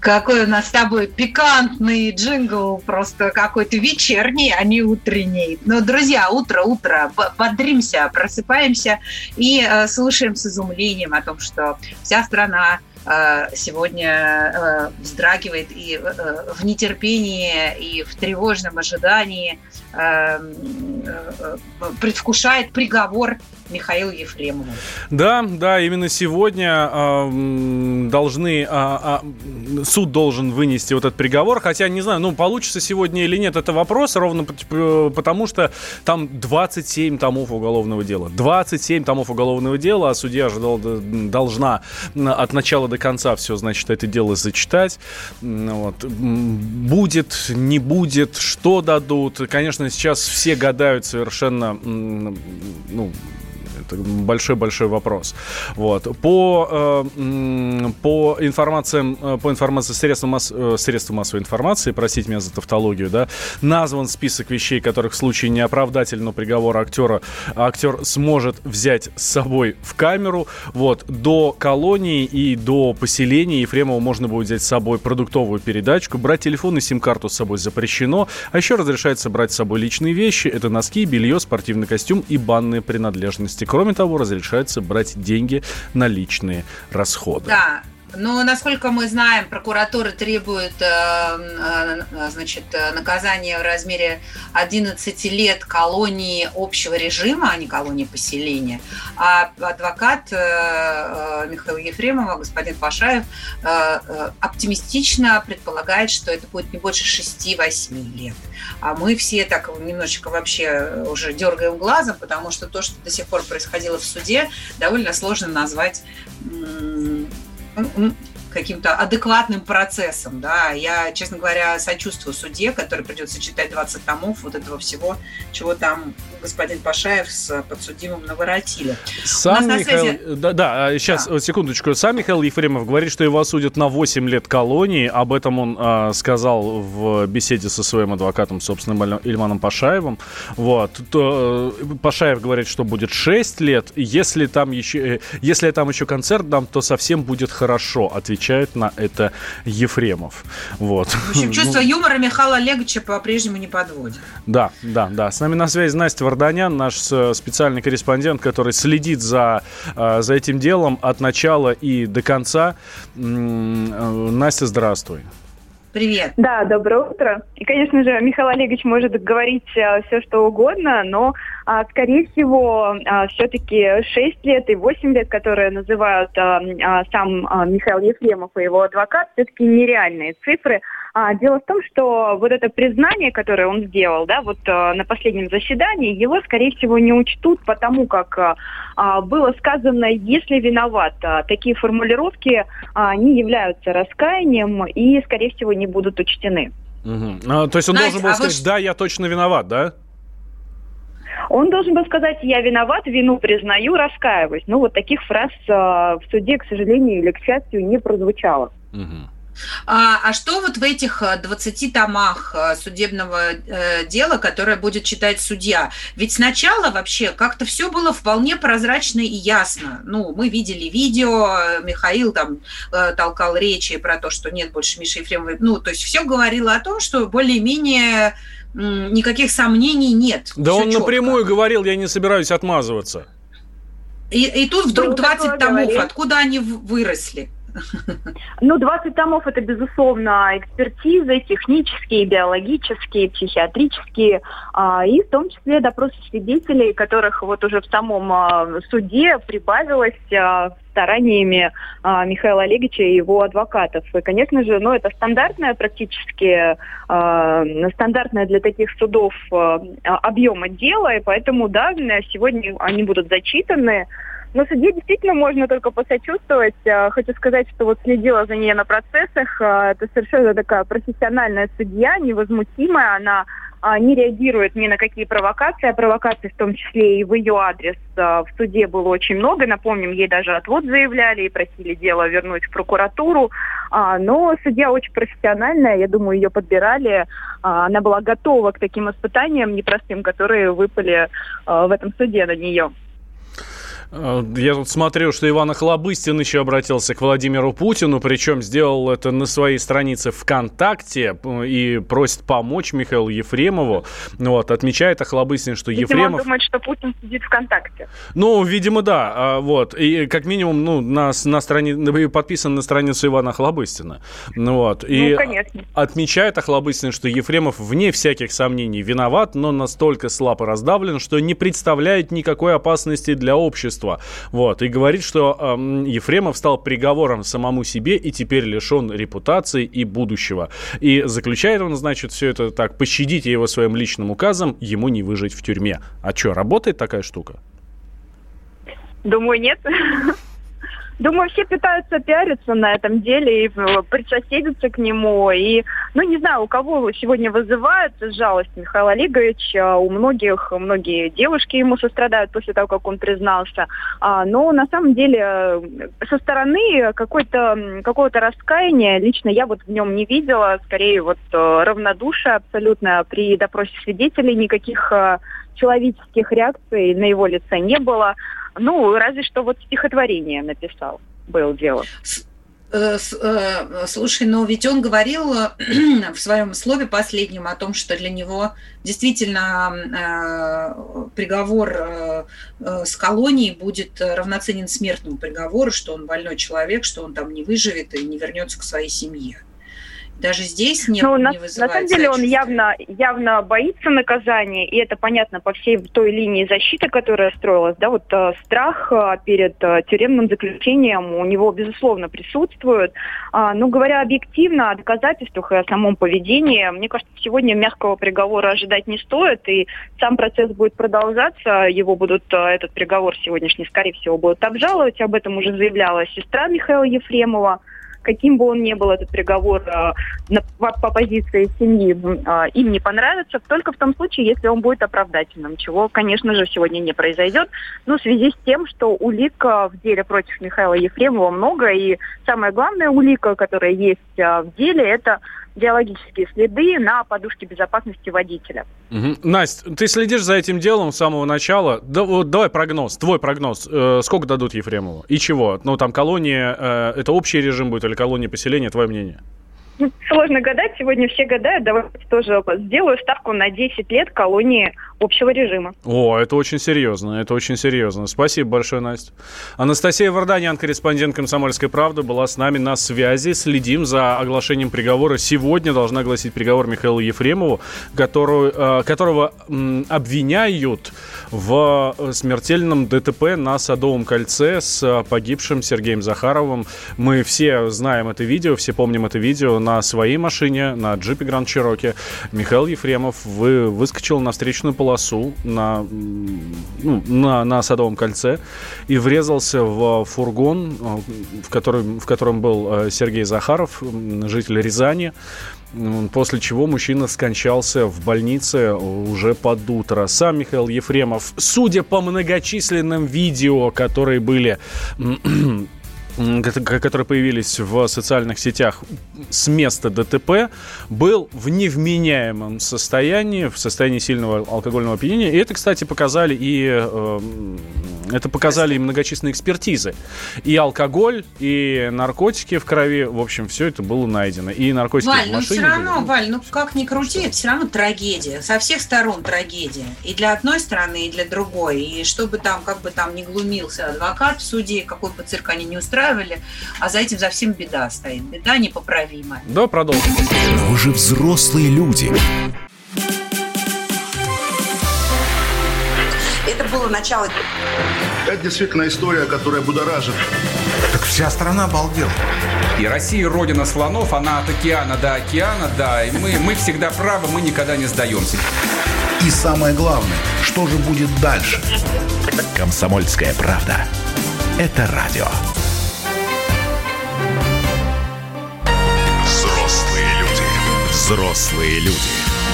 Какой у нас с тобой пикантный джингл, просто какой-то вечерний, а не утренний. Но, друзья, утро, утро, б- бодримся, просыпаемся и э, слушаем с изумлением о том, что вся страна э, сегодня э, вздрагивает и э, в нетерпении, и в тревожном ожидании э, э, предвкушает приговор Михаилу Ефремову. Да, да, именно сегодня э, должны, а, а, суд должен вынести вот этот приговор, хотя не знаю, ну получится сегодня или нет, это вопрос, ровно потому что там 27 томов уголовного дела, 27 томов уголовного дела, а судья же дол- должна от начала до конца все, значит, это дело зачитать, вот. Будет, не будет, что дадут, конечно, сейчас все гадают совершенно, ну, это большой-большой вопрос. Вот. По, э, по информациям, э, по информации средств, масс, э, средств массовой информации, простите меня за тавтологию, да, назван список вещей, которых в случае неоправдательного приговора актера актер сможет взять с собой в камеру. Вот. До колонии и до поселения Ефремова можно будет взять с собой продуктовую передачку. Брать телефон и сим-карту с собой запрещено. А еще разрешается брать с собой личные вещи. Это носки, белье, спортивный костюм и банные принадлежности. Кроме того, разрешается брать деньги на личные расходы. Да, но насколько мы знаем, прокуратура требует э, э, значит, э, наказания в размере 11 лет колонии общего режима, а не колонии поселения. А адвокат Михаила Ефремова, господин Пашаев, оптимистично предполагает, что это будет не больше 6-8 лет. А мы все так немножечко вообще уже дергаем глазом, потому что то, что до сих пор происходило в суде, довольно сложно назвать 嗯嗯。Каким-то адекватным процессом, да, я, честно говоря, сочувствую суде, который придется читать 20 томов вот этого всего, чего там господин Пашаев с подсудимым наворотили. Сам на Михаил... связи- Да, да, сейчас, Да. вот секундочку. Сам Михаил Ефремов говорит, что его осудят на 8 лет колонии. Об этом он а, сказал в беседе со своим адвокатом, собственно, Ильма- Ильманом Пашаевым. Вот. То, э, Пашаев говорит, что будет 6 лет. Если там еще, э, если там еще концерт дам, то совсем будет хорошо, отвечает на это Ефремов. Вот. В общем, чувство Ну, юмора Михаила Олеговича по-прежнему не подводит. Да, да, да. С нами на связи Настя Варданян, наш э, специальный корреспондент, который следит за, э, за этим делом от начала и до конца. Э, Настя, здравствуй. Привет. Да, доброе утро. И, конечно же, Михаил Олегович может говорить все, что угодно, но, а, скорее всего, все-таки 6 лет и 8 лет, которые называют а, а, сам а, Михаил Ефремов и его адвокат, все-таки нереальные цифры. А, дело в том, что вот это признание, которое он сделал, да, вот а, на последнем заседании, его, скорее всего, не учтут, потому как а, а, было сказано, если виноват. А, Такие формулировки а, не являются раскаянием и, скорее всего, не будут учтены. Мгм. А, то есть он Настя, должен был а вы сказать, ш- да, я точно виноват, да? Он должен был сказать, я виноват, вину признаю, раскаиваюсь. Ну, вот таких фраз а, в суде, к сожалению или к счастью, не прозвучало. Мгм. А, а что вот в этих э, 20 томах э, судебного э, дела, которое будет читать судья? Ведь сначала вообще как-то все было вполне прозрачно и ясно. Ну, мы видели видео, э, Михаил там э, толкал речи про то, что нет больше Миши Ефремовой. Ну, то есть все говорило о том, что более-менее никаких сомнений нет. Да он чётко. напрямую говорил, я не собираюсь отмазываться. И, и тут вдруг Ну, 20 такое томов. говорит. Откуда они выросли? Ну, 20 томов – это, безусловно, экспертизы технические, биологические, психиатрические, а, и в том числе допросы свидетелей, которых вот уже в самом а, суде прибавилось а, стараниями Михаила Олеговича и его адвокатов. И, конечно же, ну, это стандартное практически, а, стандартное для таких судов объема дела, и поэтому, да, сегодня они будут зачитаны, Но судье действительно можно только посочувствовать. Э, хочу сказать, что вот следила за ней на процессах. Э, это совершенно такая профессиональная судья, невозмутимая. Она а, не реагирует ни на какие провокации, а провокаций в том числе и в ее адрес а, в суде было очень много. Напомним, ей даже отвод заявляли и просили дело вернуть в прокуратуру. А, но судья очень профессиональная, я думаю, ее подбирали. Она была готова к таким испытаниям непростым, которые выпали в этом суде на нее. Э, я тут смотрю, что Иван Охлобыстин еще обратился к Владимиру Путину, причем сделал это на своей странице ВКонтакте э, и просит помочь Михаилу Ефремову. Вот, отмечает Охлобыстин, что видимо, Ефремов... он думает, что Путин сидит ВКонтакте. Ну, видимо, да. А, вот. И как минимум, ну, на, на странице, подписан на страницу Ивана Охлобыстина. Ну, вот. И ну, конечно. отмечает Охлобыстин, что Ефремов, вне всяких сомнений, виноват, но настолько слабо раздавлен, что не представляет никакой опасности для общества общества. Вот, и говорит, что э, Ефремов стал приговором самому себе и теперь лишен репутации и будущего. И заключает он, значит, все это так, пощадите его своим личным указом, ему не выжить в тюрьме. А что, работает такая штука? Думаю, нет. Думаю, все пытаются пиариться на этом деле и э, присоседиться к нему. И, ну, не знаю, у кого сегодня вызывает жалость Михаил Олегович. У многих, многие девушки ему сострадают после того, как он признался. А, но на самом деле э, со стороны какой-то, какого-то раскаяния лично я вот в нем не видела. Скорее вот э, равнодушие абсолютно при допросе свидетелей. Никаких человеческих реакций на его лице не было. Ну, разве что вот стихотворение написал, было дело. Э, э, слушай, но ведь он говорил в своем слове последнем о том, что для него действительно э, приговор с колонией будет равноценен смертному приговору, что он больной человек, что он там не выживет и не вернется к своей семье. Даже здесь не, ну, на, не вызывает На самом деле он явно, явно боится наказания, и это понятно по всей той линии защиты, которая строилась. Да, вот э, страх э, перед э, тюремным заключением у него, безусловно, присутствует. А, но говоря объективно о доказательствах и о самом поведении, мне кажется, сегодня мягкого приговора ожидать не стоит, и сам процесс будет продолжаться. Его будут, э, этот приговор сегодняшний, скорее всего, будут обжаловать. Об этом уже заявляла сестра Михаила Ефремова каким бы он ни был этот приговор э, по, по позиции семьи, э, им не понравится, только в том случае, если он будет оправдательным, чего, конечно же, сегодня не произойдет. Ну, в связи с тем, что улик в деле против Михаила Ефремова много, и самая главная улика, которая есть э, в деле, это биологические следы на подушке безопасности водителя. Угу. Настя, ты следишь за этим делом с самого начала. Да, вот, давай прогноз, твой прогноз. Э, сколько дадут Ефремову? И чего? Ну, там колония, э, это общий режим будет или колония поселения? Твое мнение? Сложно гадать, сегодня все гадают. Давайте тоже сделаю ставку на 10 лет колонии общего режима. О, это очень серьезно, это очень серьезно. Спасибо большое, Настя. Анастасия Варданян, корреспондент «Комсомольской правды», была с нами на связи. Следим за оглашением приговора. Сегодня должна огласить приговор Михаилу Ефремову, которую, э, которого обвиняют в смертельном ДТП на Садовом кольце с погибшим Сергеем Захаровым. Мы все знаем это видео, все помним это видео на своей машине, на джипе Гранд Чироки. Михаил Ефремов вы, выскочил на встречную полосу на, ну, на, на Садовом кольце и врезался в фургон, э, в, который, в котором был э, Сергей Захаров, житель Рязани. После чего мужчина скончался в больнице уже под утро. Сам Михаил Ефремов, судя по многочисленным видео, которые были которые появились в социальных сетях с места ДТП, был в невменяемом состоянии, в состоянии сильного алкогольного опьянения. И это, кстати, показали и э, это показали и многочисленные экспертизы. И алкоголь, и наркотики в крови, в общем, все это было найдено. И наркотики Валь, в ну все равно, были. Валь, ну как ни крути, это все равно трагедия. Со всех сторон трагедия. И для одной стороны, и для другой. И чтобы там, как бы там не глумился адвокат в суде, какой бы цирк они не устраивали, а за этим за всем беда стоит. Беда непоправимая. Да, продолжим. Вы же взрослые люди. Это было начало. Это действительно история, которая будоражит. Так вся страна обалдела. И Россия родина слонов, она от океана до океана, да. И мы, мы всегда правы, мы никогда не сдаемся. И самое главное, что же будет дальше? Комсомольская правда. Это радио. Взрослые люди.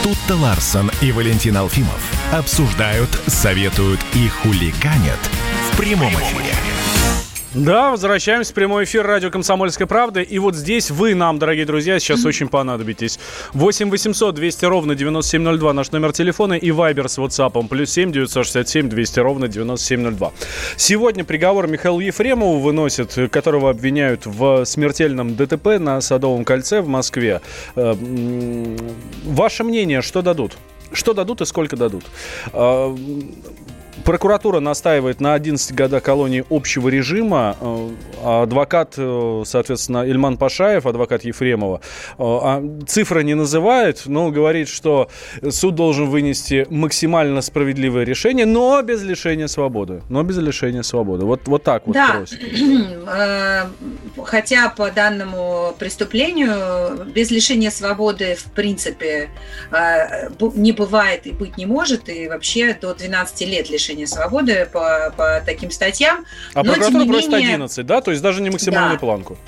Тут-то Ларсон и Валентин Алфимов обсуждают, советуют и хулиганят в прямом эфире. Да, возвращаемся в прямой эфир радио «Комсомольская правда». И вот здесь вы нам, дорогие друзья, сейчас очень понадобитесь. 8 800 200 ровно 9702 наш номер телефона и вайбер с WhatsApp плюс 7 967 200 ровно 9702. Сегодня приговор Михаилу Ефремову выносят, которого обвиняют в смертельном ДТП на Садовом кольце в Москве. Э, ваше мнение, что дадут? Что дадут и сколько дадут? Прокуратура настаивает на 11 годах колонии общего режима. Э, адвокат, э, соответственно, Ильман Пашаев, адвокат Ефремова, э, а цифры не называет, но говорит, что суд должен вынести максимально справедливое решение, но без лишения свободы. Но без лишения свободы. Вот, вот так вот да. Хотя по данному преступлению без лишения свободы в принципе не бывает и быть не может, и вообще до 12 лет лишения лишения свободы по, по таким статьям. А но, прокуратура просит менее... 11, да? То есть даже не максимальную да. планку.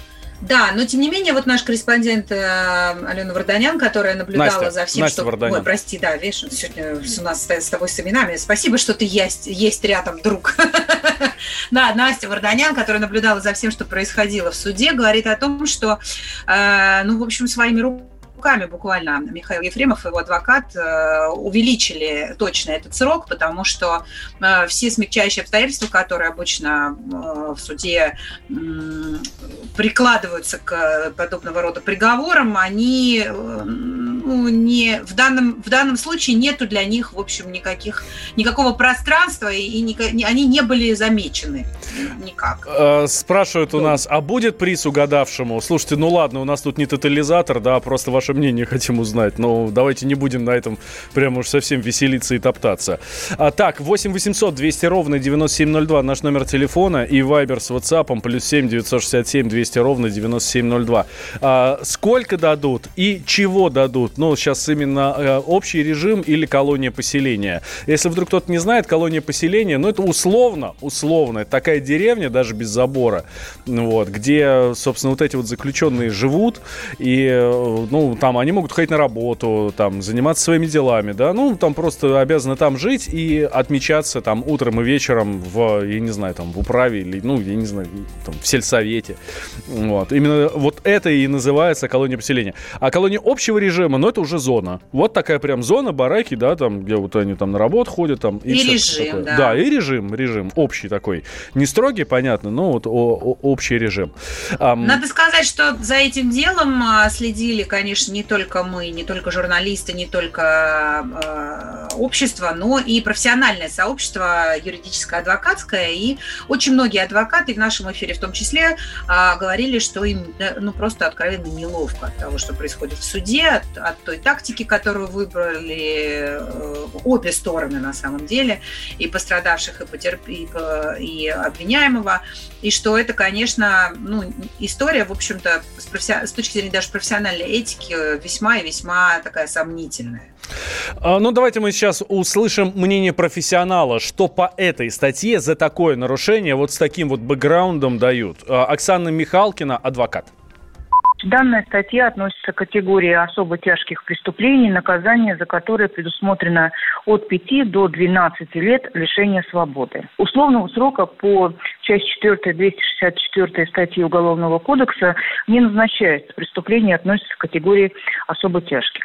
Да, но тем не менее, вот наш корреспондент э, Алена Варданян, которая наблюдала Настя, за всем, Настя что... Варданян. Ой, прости, да, видишь, сегодня у нас с тобой с именами. Спасибо, что ты есть, есть рядом, друг. да, Настя Варданян, которая наблюдала за всем, что происходило в суде, говорит о том, что, э, ну, в общем, своими руками руками буквально Михаил Ефремов и его адвокат э, увеличили точно этот срок, потому что э, все смягчающие обстоятельства, которые обычно э, в суде прикладываются к подобного рода приговорам, они ну, не, в, данном, в данном случае нету для них, в общем, никаких, никакого пространства, и, и они не были замечены никак. Спрашивают у нас, а будет приз угадавшему? Слушайте, ну ладно, у нас тут не тотализатор, да, просто ваше мнение хотим узнать. Но давайте не будем на этом прямо уж совсем веселиться и топтаться. А, так, 8 800 200 ровно 9702 наш номер телефона и вайбер с WhatsApp плюс 7 967 200 ровно 9702. А, сколько дадут и чего дадут? Ну, сейчас именно а, общий режим или колония поселения. Если вдруг кто-то не знает, колония поселения, ну, это условно, условно, такая деревня, даже без забора, вот, где, собственно, вот эти вот заключенные живут, и, э, ну, там они могут ходить на работу, там, заниматься своими делами, да, ну, там просто обязаны там жить и отмечаться там утром и вечером в, я не знаю, там, в управе или, ну, я не знаю, там, в сельсовете, вот. Именно вот это и называется колония поселения. А колония общего режима, ну, это уже зона. Вот такая прям зона, бараки, да, там, где вот они там на работу ходят, там. И, и режим, такое. да. Да, и режим, режим общий такой. Не строгий, понятно, но вот о, о, общий режим. Надо сказать, что за этим делом а, следили, конечно, не только мы, не только журналисты, не только э, общество, но и профессиональное сообщество юридическое, адвокатское. И очень многие адвокаты в нашем эфире в том числе э, говорили, что им ну, просто откровенно неловко от того, что происходит в суде, от, от той тактики, которую выбрали э, обе стороны на самом деле, и пострадавших, и, потерп... и, и обвиняемого, и что это, конечно, ну, история, в общем-то, с, професси... с точки зрения даже профессиональной этики весьма и весьма такая сомнительная. А, ну, давайте мы сейчас услышим мнение профессионала, что по этой статье за такое нарушение вот с таким вот бэкграундом дают. А, Оксана Михалкина, адвокат. Данная статья относится к категории особо тяжких преступлений, наказание за которые предусмотрено от 5 до 12 лет лишения свободы. Условного срока по части 4 264 статьи Уголовного кодекса не назначается. Преступление относится к категории особо тяжких.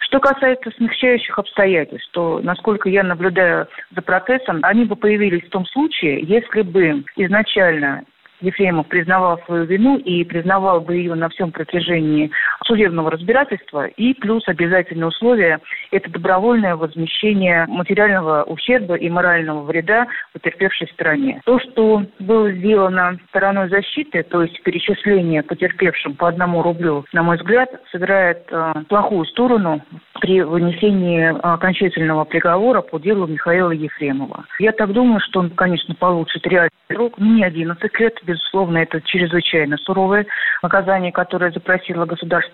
Что касается смягчающих обстоятельств, то, насколько я наблюдаю за процессом, они бы появились в том случае, если бы изначально Ефремов признавал свою вину и признавал бы ее на всем протяжении судебного разбирательства. И плюс обязательное условие – это добровольное возмещение материального ущерба и морального вреда потерпевшей стороне. То, что было сделано стороной защиты, то есть перечисление потерпевшим по одному рублю, на мой взгляд, сыграет э, плохую сторону при вынесении окончательного приговора по делу Михаила Ефремова. Я так думаю, что он, конечно, получит реальный срок, ну, не 11 лет, безусловно, это чрезвычайно суровое наказание, которое запросило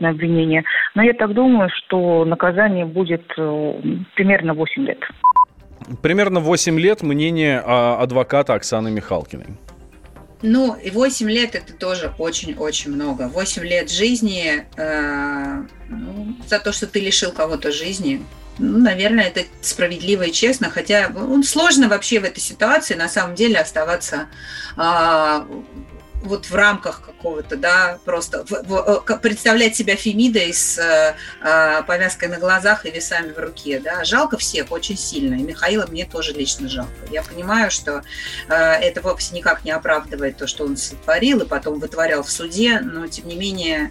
государственное обвинение, но я так думаю, что наказание будет э, примерно 8 лет. Примерно 8 лет мнение а, адвоката Оксаны Михалкиной. Ну, и 8 лет это тоже очень-очень много. 8 лет жизни э, ну, за то, что ты лишил кого-то жизни, ну, наверное, это справедливо и честно, хотя ну, сложно вообще в этой ситуации на самом деле оставаться э, вот в рамках какого-то, да, просто в, в, э, представлять себя Фемидой с э, повязкой на глазах и весами в руке, да, жалко всех очень сильно, и Михаила мне тоже лично жалко. Я понимаю, что э, это вовсе никак не оправдывает то, что он сотворил и потом вытворял в суде, но тем не менее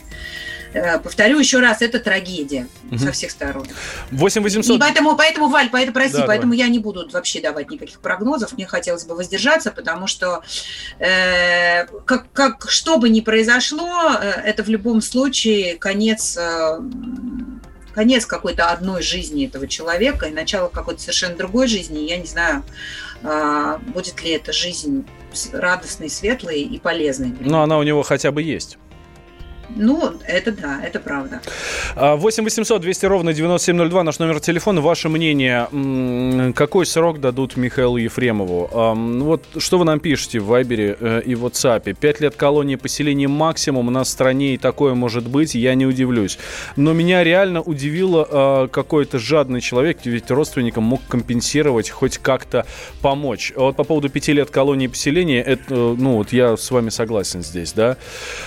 Э, повторю еще раз, это трагедия угу. со всех сторон. 8 800. И поэтому, поэтому, Валь, поэтому, прости, да, поэтому давай. я не буду вообще давать никаких прогнозов. Мне хотелось бы воздержаться, потому что э, как, как, что бы ни произошло, э, это в любом случае конец... Э, конец какой-то одной жизни этого человека и начало какой-то совершенно другой жизни. Я не знаю, э, будет ли эта жизнь радостной, светлой и полезной. Но она у него хотя бы есть. Ну, это да, это правда. 8 800 200 ровно 9702, наш номер телефона. Ваше мнение, какой срок дадут Михаилу Ефремову? Вот что вы нам пишете в Вайбере э, и в WhatsApp? Пять лет колонии поселения максимум у нас в стране, и такое может быть, я не удивлюсь. Но меня реально удивило а, какой-то жадный человек, ведь родственникам мог компенсировать, хоть как-то помочь. Вот по поводу пяти лет колонии поселения, это, ну, вот я с вами согласен здесь, да.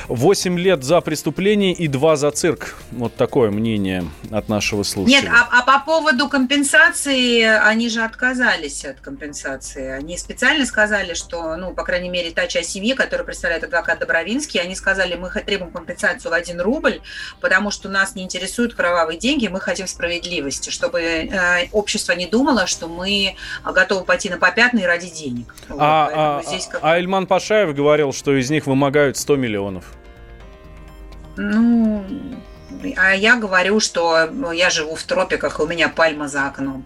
Восемь лет за преступление и два за цирк. Вот такое мнение от нашего слушателя. Нет, а, а по поводу компенсации, они же отказались от компенсации. Они специально сказали, что, ну, по крайней мере, та часть семьи, которую представляет адвокат Добровинский, они сказали, мы требуем компенсацию в один рубль, потому что нас не интересуют кровавые деньги, мы хотим справедливости, чтобы э, общество не думало, что мы готовы пойти на попятные ради денег. А, вот, а, как... а Ильман Пашаев говорил, что из них вымогают 100 миллионов. Ну, а я говорю, что ну, я живу в тропиках, и у меня пальма за окном.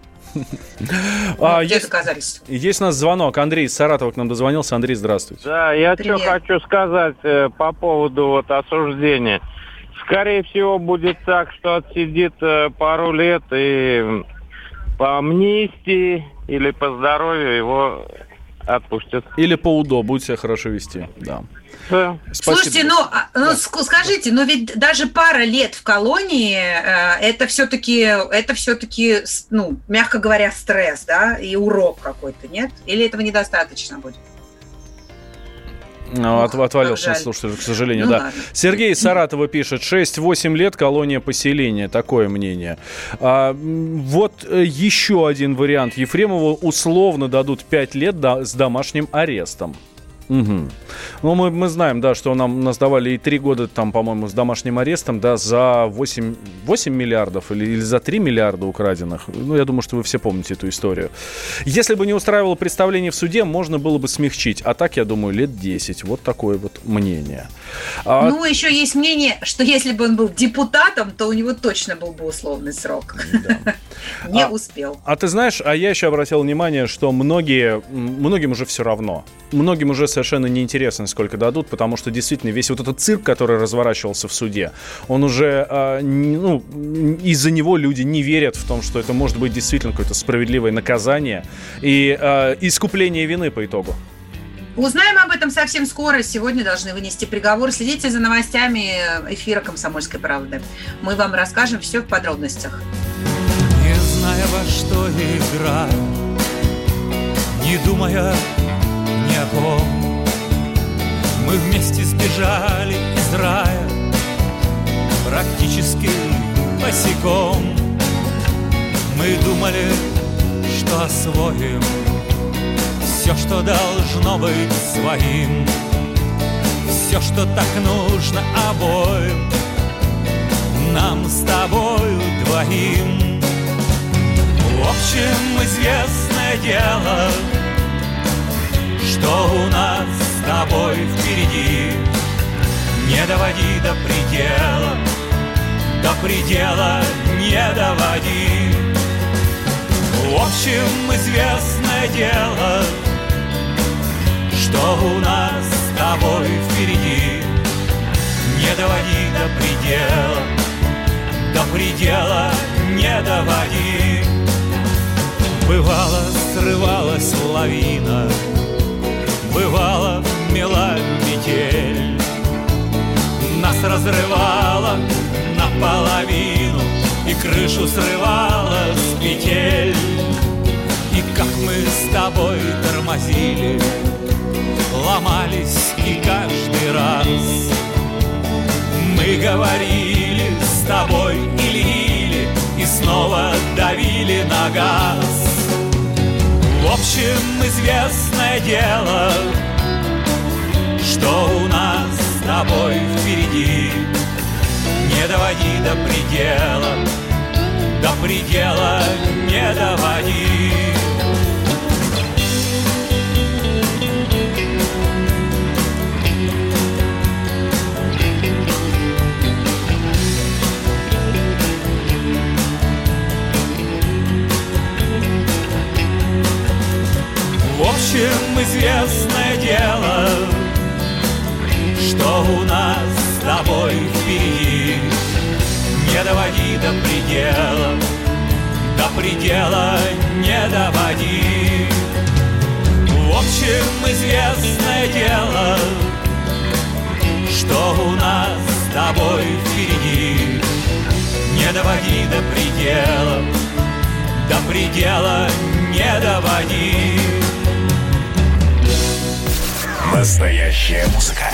А, есть, доказательства? Есть у нас звонок. Андрей из Саратова к нам дозвонился. Андрей, здравствуйте. Да, я что хочу сказать э, по поводу вот осуждения. Скорее всего, будет так, что отсидит э, пару лет и по амнистии или по здоровью его отпустят. Или по УДО, будет себя хорошо вести, да. Да. Слушайте, ну, а, ну да. скажите, но ведь даже пара лет в колонии э, это все-таки, это все-таки, ну, мягко говоря, стресс, да, и урок какой-то, нет? Или этого недостаточно будет? Ну, Ох, отвалился слушатель, к сожалению, ну, да. Ладно. Сергей Саратова пишет, 6-8 лет колония поселения, такое мнение. А, вот э, еще один вариант. Ефремову условно дадут 5 лет да, с домашним арестом. Угу. Ну, мы, мы знаем, да, что нам нас давали и три года, там, по-моему, с домашним арестом, да, за 8, 8 миллиардов или, или за 3 миллиарда украденных. Ну, я думаю, что вы все помните эту историю. Если бы не устраивало представление в суде, можно было бы смягчить. А так, я думаю, лет 10. Вот такое вот мнение. А... Ну, еще есть мнение, что если бы он был депутатом, то у него точно был бы условный срок. Не успел. А ты знаешь, а я еще обратил внимание, что многие, многим уже все равно. Многим уже совершенно неинтересно, сколько дадут, потому что действительно весь вот этот цирк, который разворачивался в суде, он уже, ну, из-за него люди не верят в том, что это может быть действительно какое-то справедливое наказание и искупление вины по итогу. Узнаем об этом совсем скоро. Сегодня должны вынести приговор. Следите за новостями эфира «Комсомольской правды». Мы вам расскажем все в подробностях. Не зная, во что играть, не думая ни о ком, мы вместе сбежали из рая, практически босиком. Мы думали, что освоим все, что должно быть своим, все, что так нужно обоим, нам с тобою двоим. В общем, известное дело, что у нас с тобой впереди. Не доводи до предела, до предела не доводи. известное дело, что у нас с тобой впереди. Не доводи до предела, до предела не доводи. Бывало, срывалась лавина, Бывало, мела метель, Нас разрывала наполовину И крышу срывала с петель. И как мы с тобой тормозили, Ломались и каждый раз. Мы говорили с тобой или И снова давили на газ общем, известное дело, что у нас с тобой впереди. Не доводи до предела, до предела не доводи. Общем, известное дело, что у нас с тобой впереди. Не доводи до предела, до предела не доводи. В общем, известное дело, что у нас с тобой впереди. Не доводи до предела, до предела не доводи. Настоящая музыка.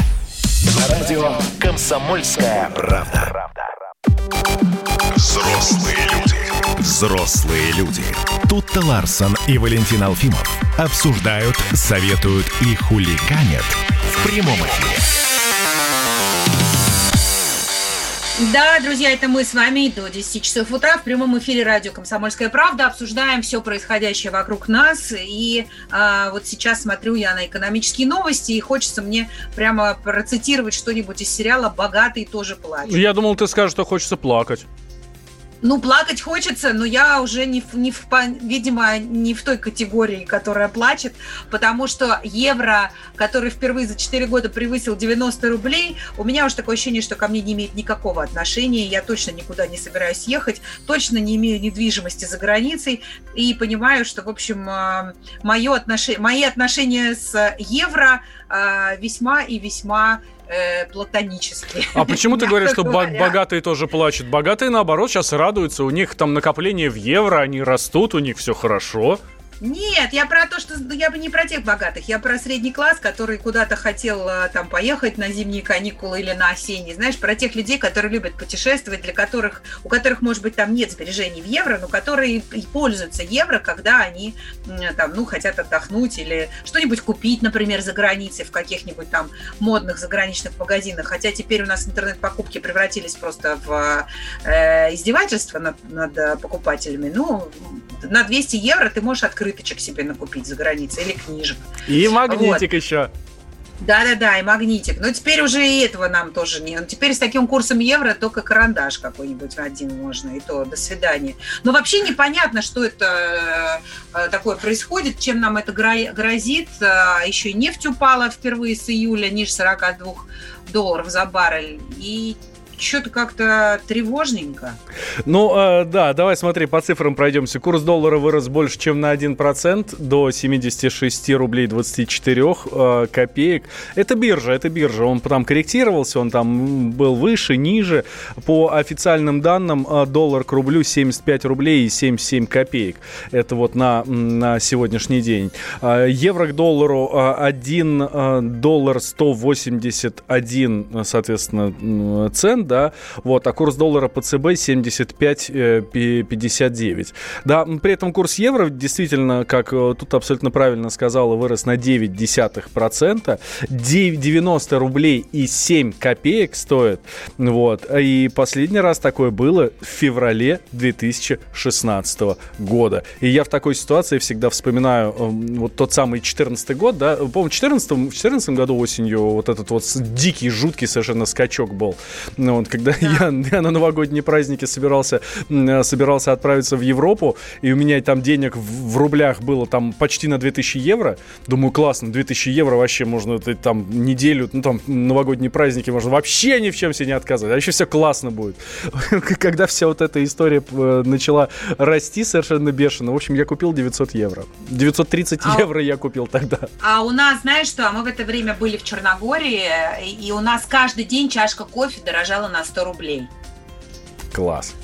На радио «Комсомольская правда». Взрослые люди. Взрослые люди. Тут-то Ларсон и Валентин Алфимов обсуждают, советуют и хулиганят в прямом эфире. Да, друзья, это мы с вами до 10 часов утра в прямом эфире радио «Комсомольская правда». Обсуждаем все происходящее вокруг нас. И а, вот сейчас смотрю я на экономические новости, и хочется мне прямо процитировать что-нибудь из сериала «Богатый тоже плачет». Я думал, ты скажешь, что хочется плакать. Ну, плакать хочется, но я уже не, не в, видимо, не в той категории, которая плачет, потому что евро, который впервые за 4 года превысил 90 рублей, у меня уже такое ощущение, что ко мне не имеет никакого отношения, я точно никуда не собираюсь ехать, точно не имею недвижимости за границей, и понимаю, что, в общем, э, мое отношение, мои отношения с евро э, весьма и весьма э, платонически. А почему ты говоришь, что говоря. богатые тоже плачут? Богатые, наоборот, сейчас радуются, у них там накопление в евро, они растут, у них все хорошо. Нет, я про то, что я бы не про тех богатых, я про средний класс, который куда-то хотел э, там поехать на зимние каникулы или на осенние, знаешь, про тех людей, которые любят путешествовать, для которых, у которых, может быть, там нет сбережений в евро, но которые пользуются евро, когда они там, ну, хотят отдохнуть или что-нибудь купить, например, за границей в каких-нибудь там модных заграничных магазинах, хотя теперь у нас интернет-покупки превратились просто в э, издевательство над, над покупателями. Ну, на 200 евро ты можешь открыть открыточек себе накупить за границей или книжек. И магнитик вот. еще. Да-да-да, и магнитик. Но теперь уже и этого нам тоже не... Теперь с таким курсом евро только карандаш какой-нибудь один можно, и то до свидания. Но вообще непонятно, что это э, такое происходит, чем нам это грозит. А, еще и нефть упала впервые с июля ниже 42 долларов за баррель. И что-то как-то тревожненько. Ну, э, да, давай смотри, по цифрам пройдемся. Курс доллара вырос больше, чем на 1%, до 76 рублей 24 э, копеек. Это биржа, это биржа. Он там корректировался, он там был выше, ниже. По официальным данным, э, доллар к рублю 75 рублей и 77 копеек. Это вот на, на сегодняшний день. Евро к доллару э, 1 э, доллар 181, соответственно, цент да, вот, а курс доллара по ЦБ 75,59. Э, да, при этом курс евро действительно, как э, тут абсолютно правильно сказала, вырос на 0,9%, 90 рублей и 7 копеек стоит, вот, и последний раз такое было в феврале 2016 года. И я в такой ситуации всегда вспоминаю эм, вот тот самый 14 год, да, помню, в 14, в 14 году осенью вот этот вот дикий, жуткий совершенно скачок был, ну, Вот, когда я, я на новогодние праздники собирался, м, собирался отправиться в Европу, и у меня там денег в, в рублях было там почти на 2000 евро. Думаю, классно, 2000 евро вообще можно это, там неделю, ну там новогодние праздники можно вообще ни в чем себе не отказывать. А еще все классно будет. Когда вся вот эта история э, начала расти совершенно бешено, в общем, я купил 900 евро. 930 А- евро я купил тогда. А у нас, знаешь что, мы в это время были в Черногории, и у нас каждый день чашка кофе дорожала на 100 рублей. Класс.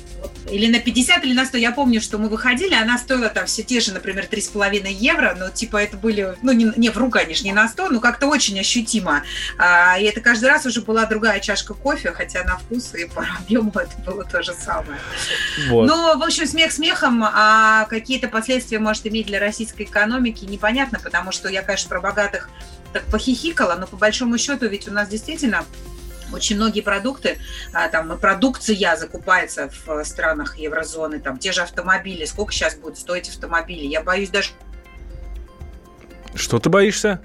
Или на 50, или на 100. Я помню, что мы выходили, она стоила там все те же, например, 3,5 евро, но типа это были, ну не, не вру, конечно, не на 100, но как-то очень ощутимо. А, и это каждый раз уже была другая чашка кофе, хотя на вкус и по объему это было то же самое. Вот. Ну, в общем, смех смехом, а какие-то последствия может иметь для российской экономики, непонятно, потому что я, конечно, про богатых так похихикала, но по большому счету ведь у нас действительно очень многие продукты, а, там, продукция закупается в э, странах еврозоны, там, те же автомобили. Сколько сейчас будет стоить автомобили? Я боюсь даже Что ты боишься?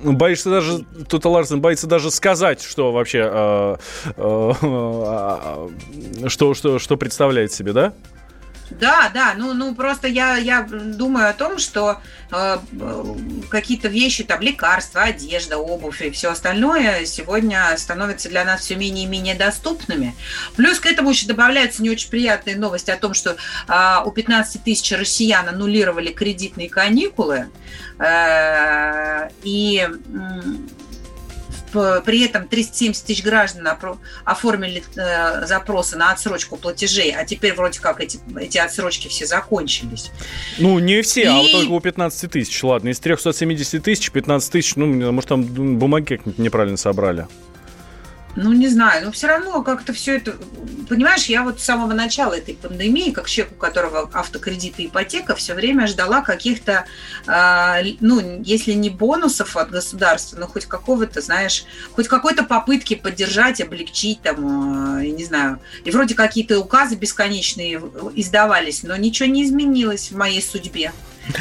Ну, Боишься даже, тут Ларсен боится даже сказать, что вообще, э, э, э, что, что, что представляет себе, да? Да, да, ну, ну просто я, я думаю о том, что э, э, какие-то вещи, там, лекарства, одежда, обувь и все остальное сегодня становятся для нас все менее и менее доступными. Плюс к этому еще добавляются не очень приятные новости о том, что э, у 15 тысяч россиян аннулировали кредитные каникулы, э, и в- при этом 370 тысяч граждан оформили э, запросы на отсрочку платежей, а теперь вроде как эти, эти отсрочки все закончились. Ну, не все, а вот И- только у 15 тысяч, ладно. Из 370 тысяч, 15 тысяч, ну, может, там бумаги как-нибудь неправильно собрали. Ну, не знаю, но все равно как-то все это... Понимаешь, я вот с самого начала этой пандемии, как человек, у которого автокредит и ипотека, все время ждала каких-то, а, ну, если не бонусов от государства, но хоть какого-то, знаешь, хоть какой-то попытки поддержать, облегчить там, а, я не знаю. И вроде какие-то указы бесконечные издавались, но ничего не изменилось в моей судьбе.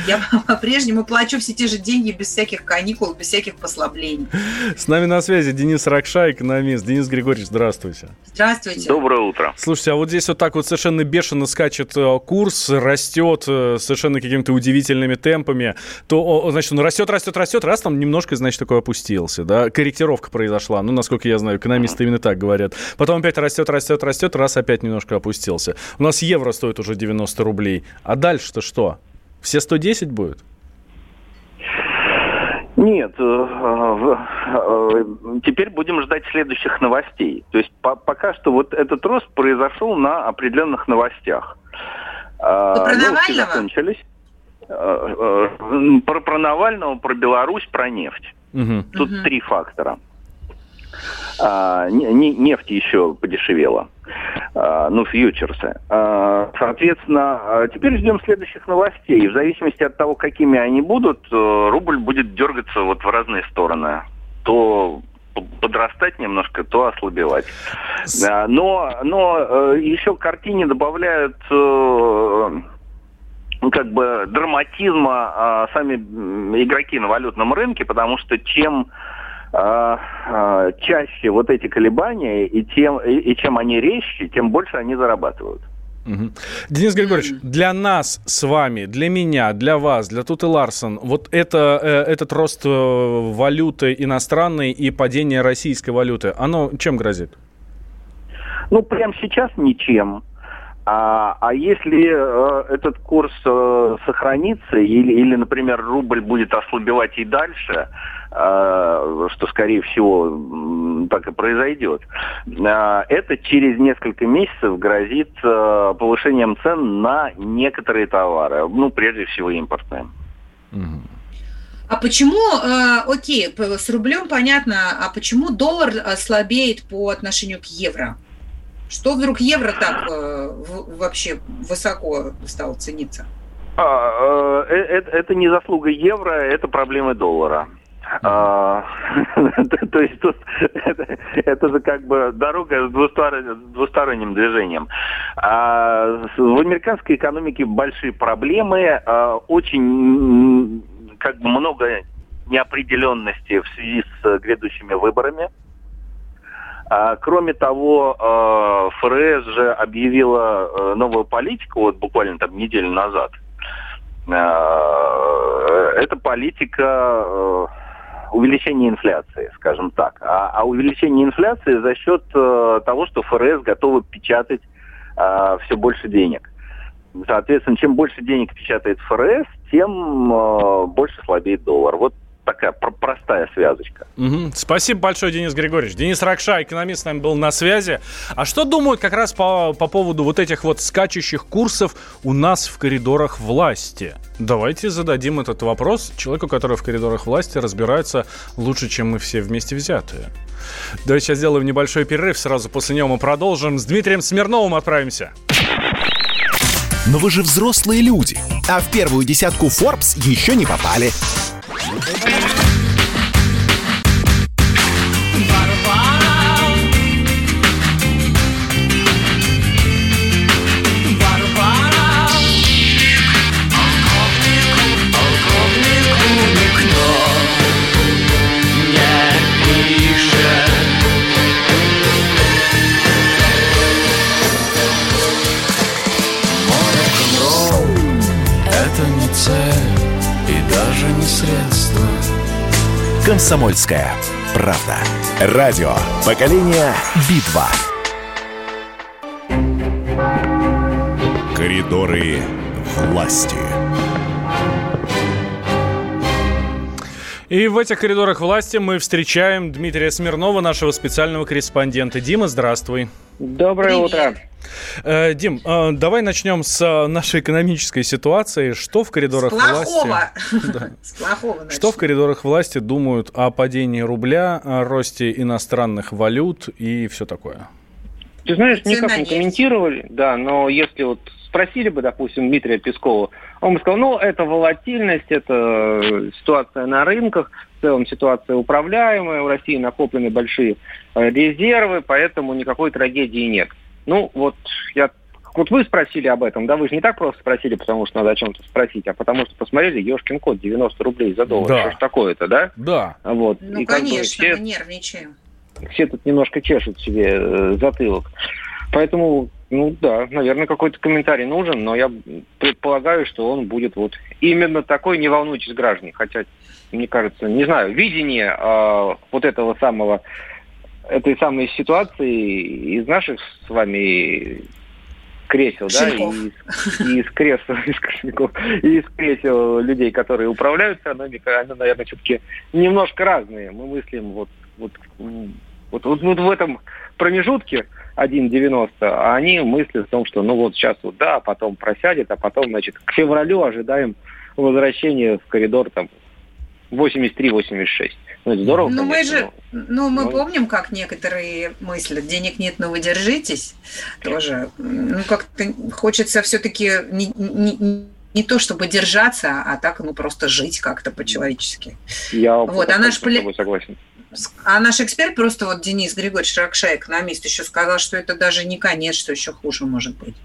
Я по-прежнему плачу все те же деньги без всяких каникул, без всяких послаблений. С нами на связи Денис Ракша, экономист. Денис Григорьевич, здравствуйте. Здравствуйте. Доброе утро. Слушайте, а вот здесь вот так вот совершенно бешено скачет э, курс, растет э, совершенно какими-то удивительными темпами, то, значит, он растет, растет, растет, раз там немножко, значит, такой опустился, да, корректировка произошла, ну, насколько я знаю, экономисты именно так говорят. Потом опять растет, растет, растет, раз опять немножко опустился. У нас евро стоит уже 90 рублей. А дальше-то что? Все 110 будет? Нет, э, э, теперь будем ждать следующих новостей. То есть по- пока что вот этот рост произошел на определенных новостях. А, про новости Навального? закончились. Э, Про, про Навального, про Беларусь, про нефть. Мгм. Тут Мгм. три фактора. А, не- не- нефть еще подешевела. А, ну, фьючерсы. А, соответственно, а, теперь ждем следующих новостей. И В зависимости от того, какими они будут, э, рубль будет дергаться вот в разные стороны. То подрастать немножко, то ослабевать. Да, но, но э, еще к картине добавляют э, ну, как бы драматизма а, сами игроки на валютном рынке, потому что чем а, а, чаще вот эти колебания и тем и, и чем они резче, тем больше они зарабатывают. Мгм. Денис Григорьевич, для нас с вами, для меня, для вас, для Туты Ларсон, вот это, э, этот рост э, валюты иностранной и падение российской валюты, оно чем грозит? Ну, прямо сейчас ничем. А, а если э, этот курс э, сохранится, или, или, например, рубль будет ослабевать и дальше, э, что, скорее всего, так и произойдет, э, это через несколько месяцев грозит э, повышением цен на некоторые товары, ну, прежде всего, импортные. А почему, э, окей, с рублем понятно, а почему доллар э, слабеет по отношению к евро? Что вдруг евро так э, в- вообще высоко стал цениться? А, э, э, это, это не заслуга евро, это проблемы доллара. А, то- есть тут это, же как бы дорога с двустор- с двусторонним движением. А, В американской экономике большие проблемы, а, очень как бы много неопределенности в связи с грядущими выборами. Кроме того, ФРС же объявила новую политику вот буквально там неделю назад. Э, Это политика увеличения инфляции, скажем так. А, а увеличение инфляции за счет э, того, что ФРС готовы печатать э, все больше денег. Соответственно, чем больше денег печатает ФРС, тем э, больше слабеет доллар. Вот такая про- простая связочка. Мгм. Спасибо большое, Денис Григорьевич. Денис Ракша, экономист, с нами был на связи. А что думают как раз по, по поводу вот этих вот скачущих курсов у нас в коридорах власти? Давайте зададим этот вопрос человеку, который в коридорах власти разбирается лучше, чем мы все вместе взятые. Давайте сейчас сделаем небольшой перерыв, сразу после него мы продолжим. С Дмитрием Смирновым отправимся. Но вы же взрослые люди, а в первую десятку Forbes еще не попали. Комсомольская правда. Радио. Поколение Битва. Коридоры власти. И в этих коридорах власти мы встречаем Дмитрия Смирнова, нашего специального корреспондента. Дима, здравствуй. Доброе Привет. утро. Э, Дим, э, давай начнем с э, нашей экономической ситуации. Что в коридорах С плохого. власти? Да. С плохого Что в коридорах власти думают о падении рубля, о росте иностранных валют и все такое? Ты знаешь, никак не комментировали, да, но если вот спросили бы, допустим, Дмитрия Пескова, он бы сказал, ну, это волатильность, это э, ситуация на рынках, в целом ситуация управляемая, у России накоплены большие э, резервы, поэтому никакой трагедии нет. Ну, вот я вот вы спросили об этом, да, вы же не так просто спросили, потому что надо о чем-то спросить, а потому что посмотрели, ешкин код, 90 рублей за доллар, Да. что ж такое-то, да? Да. Вот. Ну, И как бы конечно, все- мы нервничаем. все тут немножко чешут себе э, затылок. Поэтому, ну да, наверное, какой-то комментарий нужен, но я предполагаю, что он будет вот именно такой, не волнуйтесь, граждане. Хотя, мне кажется, не знаю, видение э, вот этого самого, этой самой ситуации из наших с вами кресел, да, и из, и из кресел, из кошельков, и из кресел людей, которые управляют экономикой, они, наверное, все-таки немножко разные. Мы мыслим вот, вот, вот, вот, вот в этом промежутке 1,90, а они мыслят о том, что ну вот сейчас вот да, потом просядет, а потом, значит, к февралю ожидаем возвращения в коридор там 83-86. Ну, это здорово, Ну, мы же, ну, мы Ну. помним, как некоторые мыслят, денег нет, но вы держитесь. Тоже, ну, как-то хочется все-таки не, не- не то, чтобы держаться, а так, ну, просто жить как-то по-человечески. я Вот, а наш согласен. А наш эксперт, просто вот Денис Григорьевич Ракша, экономист, еще сказал, что это даже не конец, что еще хуже может быть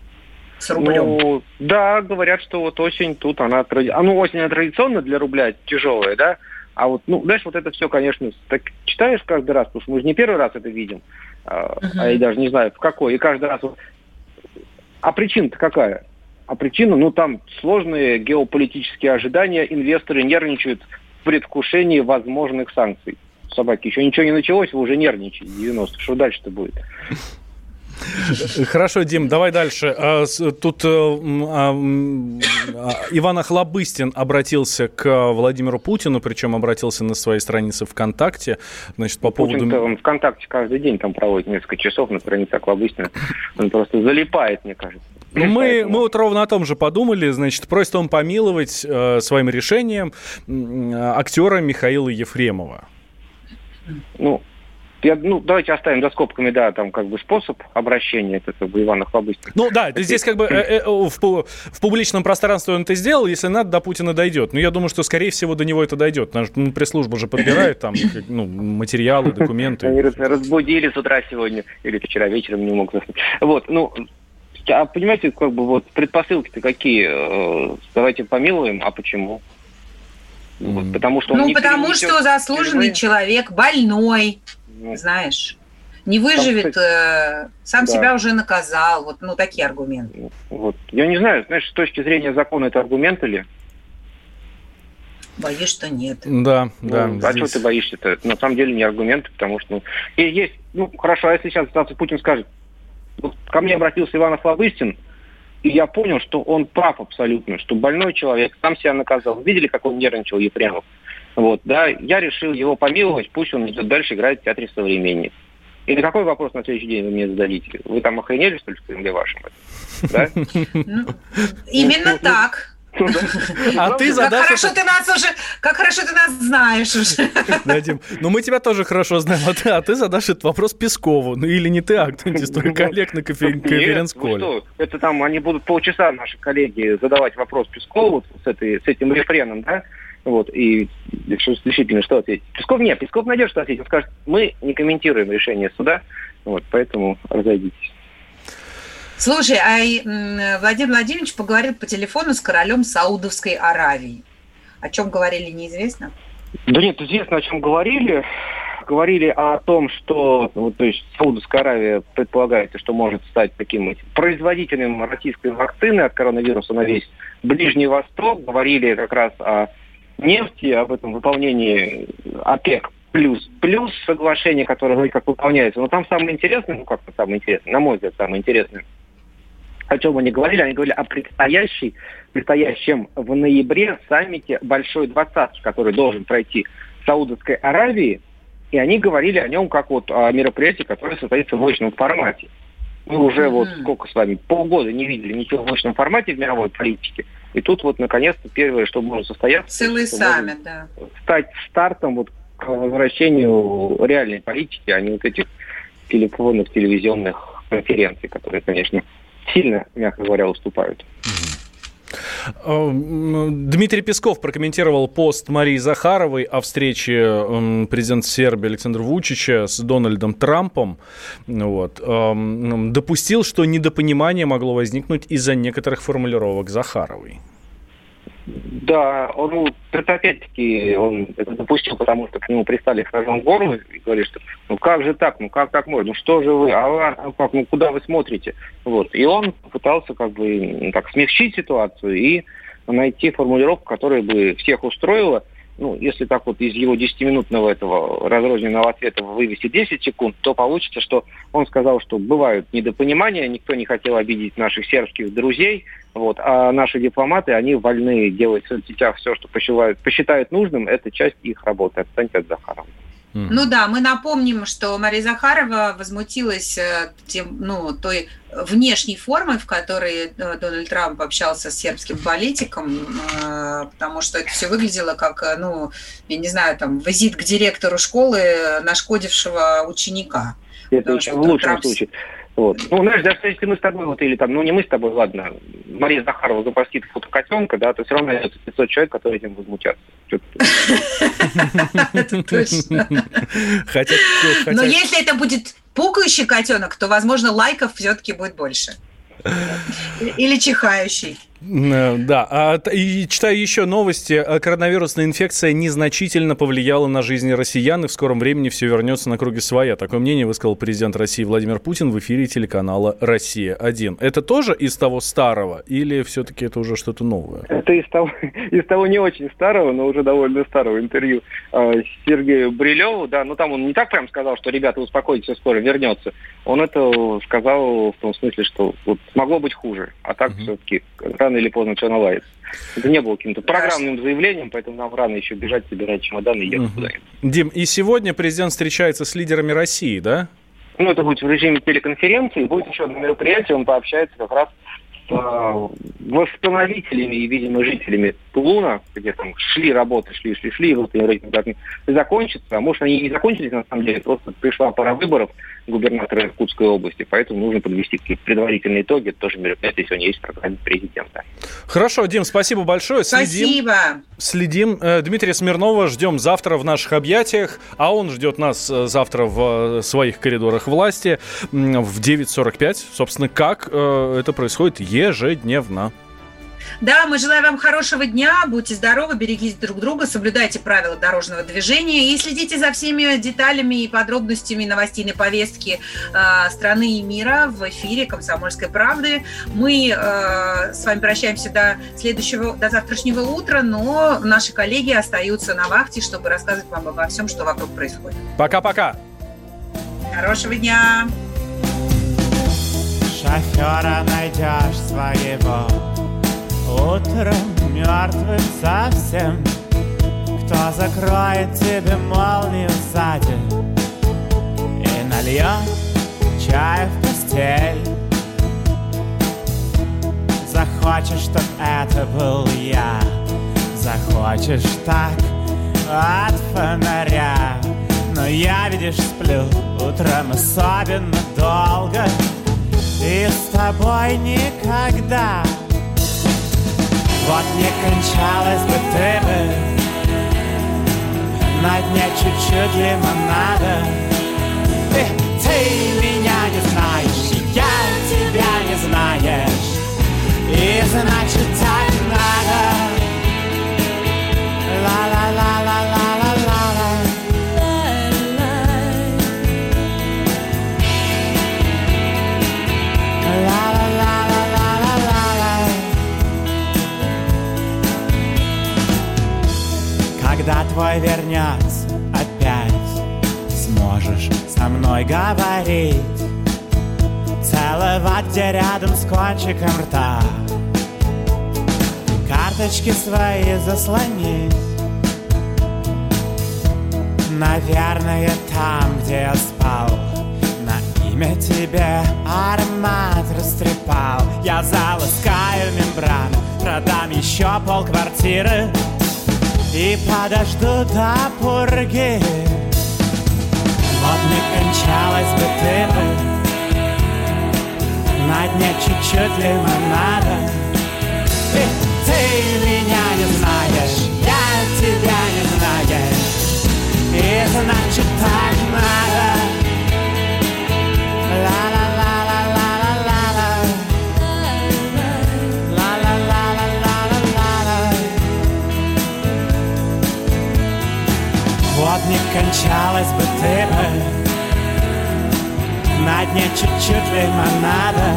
с рублем. Ну, да, говорят, что вот осень тут, она, а, ну, осень она традиционно для рубля тяжелая, да, а вот, ну, знаешь, вот это все, конечно, так читаешь каждый раз, потому что мы же не первый раз это видим, а, Мгм. а я даже не знаю, в какой, и каждый раз вот... А причина-то какая? А причина, ну, там сложные геополитические ожидания, инвесторы нервничают в предвкушении возможных санкций. Собаки, еще ничего не началось, вы уже нервничаете, 90. Что дальше-то будет? Хорошо, Дим, давай дальше. А, Тут э, а, а, Иван Охлобыстин обратился к Владимиру Путину, причем обратился на своей странице ВКонтакте. Значит, по поводу... Он ВКонтакте каждый день там проводит несколько часов на странице Аквабыстина. Он просто залипает, мне кажется. Ну, мы, мы вот ровно о том же подумали. Значит, просит он помиловать э, своим решением актера Михаила Ефремова. Ну, я, ну, давайте оставим за скобками, да, там как бы способ обращения, это как бы Ивана Хлобыстина. Ну да, это здесь как бы э, э, в, в публичном пространстве он это сделал, если надо, до Путина дойдет. Но я думаю, что, скорее всего, до него это дойдет. Наша ну, пресс-служба же подбирает там ну, материалы, Они документы. раз- разбудили с утра сегодня, или вчера вечером не мог заснуть. Вот, ну, а понимаете, как бы вот предпосылки-то какие? Э, Давайте помилуем, а почему? Вот, потому что он Ну, не потому что заслуженный впервые. человек, больной, Ну, знаешь. не выживет, кстати, э, сам да. себя уже наказал. Вот, ну, такие аргументы. Вот. Я не знаю, знаешь, с точки зрения закона это аргумент или? Боюсь, что нет. Да, да. Ну, а здесь- чего ты боишься-то? Это на самом деле не аргумент, потому что ну, и есть, ну хорошо, а если сейчас Путин скажет, вот ко мне обратился Иван Охлобыстин, и я понял, что он прав абсолютно, что больной человек сам себя наказал. Видели, как он нервничал, Ефремов? Вот, да, я решил его помиловать, пусть он идет дальше играть в театре современник. И на какой вопрос на следующий день вы мне зададите? Вы там охренели, что ли, в Кремле вашем? Да? Ну, именно так. А ты Как задашь хорошо это- ты нас уже, как хорошо ты нас знаешь уже. Да, Дим, ну мы тебя тоже хорошо знаем, а ты, а ты задашь этот вопрос Пескову. Ну или не ты, а кто-нибудь из твоих коллег на конференц-коле. что, это там они будут полчаса, наши коллеги, задавать вопрос Пескову с, этой, с этим рефреном, да? Вот, и что- действительно, что ответить? Песков нет, Песков найдет, что ответить. Он скажет, мы не комментируем решение суда, вот, поэтому разойдитесь. Слушай, а Владимир Владимирович поговорил по телефону с королем Саудовской Аравии. О чем говорили, неизвестно. Да нет, известно, о чем говорили. Говорили о том, что вот, то есть Саудовская Аравия предполагается, что может стать таким производителем российской вакцины от коронавируса на весь Ближний Восток. Говорили как раз о нефти, об этом выполнении ОПЕК плюс плюс соглашение, которое вроде как выполняется. Но там самое интересное, ну как-то самое интересное, на мой взгляд, самое интересное, о чем они говорили? Они говорили о предстоящей, предстоящем в ноябре саммите Большой Двадцатки, который должен пройти в Саудовской Аравии. И они говорили о нем как вот о мероприятии, которое состоится в очном формате. Мы уже вот сколько с вами, полгода не видели ничего в очном формате в мировой политике. И тут вот наконец-то первое, что может состояться, Целый саммит, да. стать стартом вот к возвращению реальной политики, а не вот этих телефонных, телевизионных конференций, которые, конечно, сильно, мягко говоря, уступают. Э, Дмитрий Песков прокомментировал пост Марии Захаровой о встрече президента Сербии Александра Вучича с Дональдом Трампом. Вот. Эм, Допустил, что недопонимание могло возникнуть из-за некоторых формулировок Захаровой. Да, он, ну, это опять-таки, он это допустил, потому что к нему пристали к горло и говорили, что ну как же так, ну как так можно, ну что же вы, а, а как, ну куда вы смотрите? Вот. И он пытался как бы так смягчить ситуацию и найти формулировку, которая бы всех устроила. Ну, если так вот из его 10-минутного этого разрозненного ответа вывести 10 секунд, то получится, что он сказал, что бывают недопонимания, никто не хотел обидеть наших сербских друзей, вот, а наши дипломаты, они вольны делать в соцсетях все, что посчитают, посчитают нужным, это часть их работы. Отстаньте от Захарова. Ну да, мы напомним, что Мария Захарова возмутилась э, тем, ну, той внешней формой, в которой э, Дональд Трамп общался с сербским политиком, э, потому что это все выглядело как, ну, я не знаю, там, визит к директору школы нашкодившего ученика. Это Потому в лучшем Трамп- случае. Вот. Ну, знаешь, даже если мы с тобой, вот, или там, ну, не мы с тобой, ладно, Мария Захарова запостит фото котенка, да, то все равно найдется 500 человек, которые этим возмутятся. Это точно. Но если это будет пукающий котенок, то, возможно, лайков все-таки будет больше. Или чихающий. Э, Да, а, и читаю еще новости. Э, Коронавирусная инфекция незначительно повлияла на жизнь россиян, и в скором времени все вернется на круги своя. Такое мнение высказал президент России Владимир Путин в эфире телеканала «Россия-1». Это тоже из того старого или все-таки это уже что-то новое? Это из того, из того не очень старого, но уже довольно старого интервью э, Сергею Брилеву, да, ну там он не так прям сказал, что ребята, успокойтесь, скоро вернется. Он это сказал в том смысле, что вот могло быть хуже, а так все-таки рано или поздно все наладится. Это не было каким-то программным заявлением, поэтому нам рано еще бежать, собирать чемоданы и ехать Мгм. куда-нибудь. Дим, и сегодня президент встречается с лидерами России, да? Ну, это будет в режиме телеконференции. Будет еще одно мероприятие, он пообщается как раз с э, восстановителями и, видимо, жителями Тулуна, где там шли работы, шли, шли, шли, и вот как не закончатся. А может, они и не закончились, на самом деле, просто пришла пора выборов губернатора Иркутской области, поэтому нужно подвести какие-то предварительные итоги. Это тоже мероприятие сегодня есть в программе президента. Хорошо, Дим, спасибо большое. Следим. Спасибо. Следим. Э, Дмитрия Смирнова ждем завтра в наших объятиях, а он ждет нас э, завтра в э, своих коридорах власти в 9.45. Собственно, как это происходит ежедневно. Да, мы желаем вам хорошего дня, будьте здоровы, берегите друг друга, соблюдайте правила дорожного движения и следите за всеми деталями и подробностями новостейной повестки э, страны и мира в эфире «Комсомольской правды». Мы э, с вами прощаемся до следующего, до завтрашнего утра, но наши коллеги остаются на вахте, чтобы рассказывать вам обо всем, что вокруг происходит. Пока-пока. Хорошего дня. Шофера найдешь своего Утром мертвым совсем Кто закроет тебе молнию сзади. И нальет чай в постель. Захочешь, чтоб это был я. Захочешь так от фонаря. Но я, видишь, сплю утром особенно долго. И с тобой никогда Вот не кончалось бы ты бы. На дне чуть-чуть лимонада Ты, ты меня не знаешь, я тебя не знаешь. И значит так твой вернется опять Сможешь со мной говорить. Целовать где рядом с кончиком рта. Карточки свои заслонить. Наверное, там, где я спал На имя тебе аромат растрепал. Я заласкаю мембрану Продам еще полквартиры И подожду до пурги Вот не кончалось бы ты бы На дне чуть-чуть лимонада Ты, ты меня не знаешь Я тебя не знаю и значит так надо Ла-ла-ла-ла-ла-ла-ла Кончалось бы ты бы На дне чуть-чуть лимонада.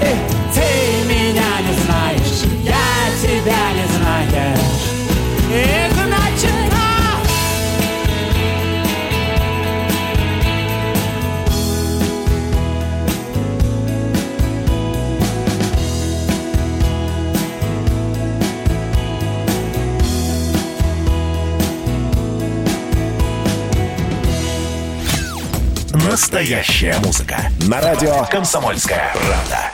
И ты меня не знаешь Я тебя не знаешь. И Настоящая музыка. На радио «Комсомольская правда».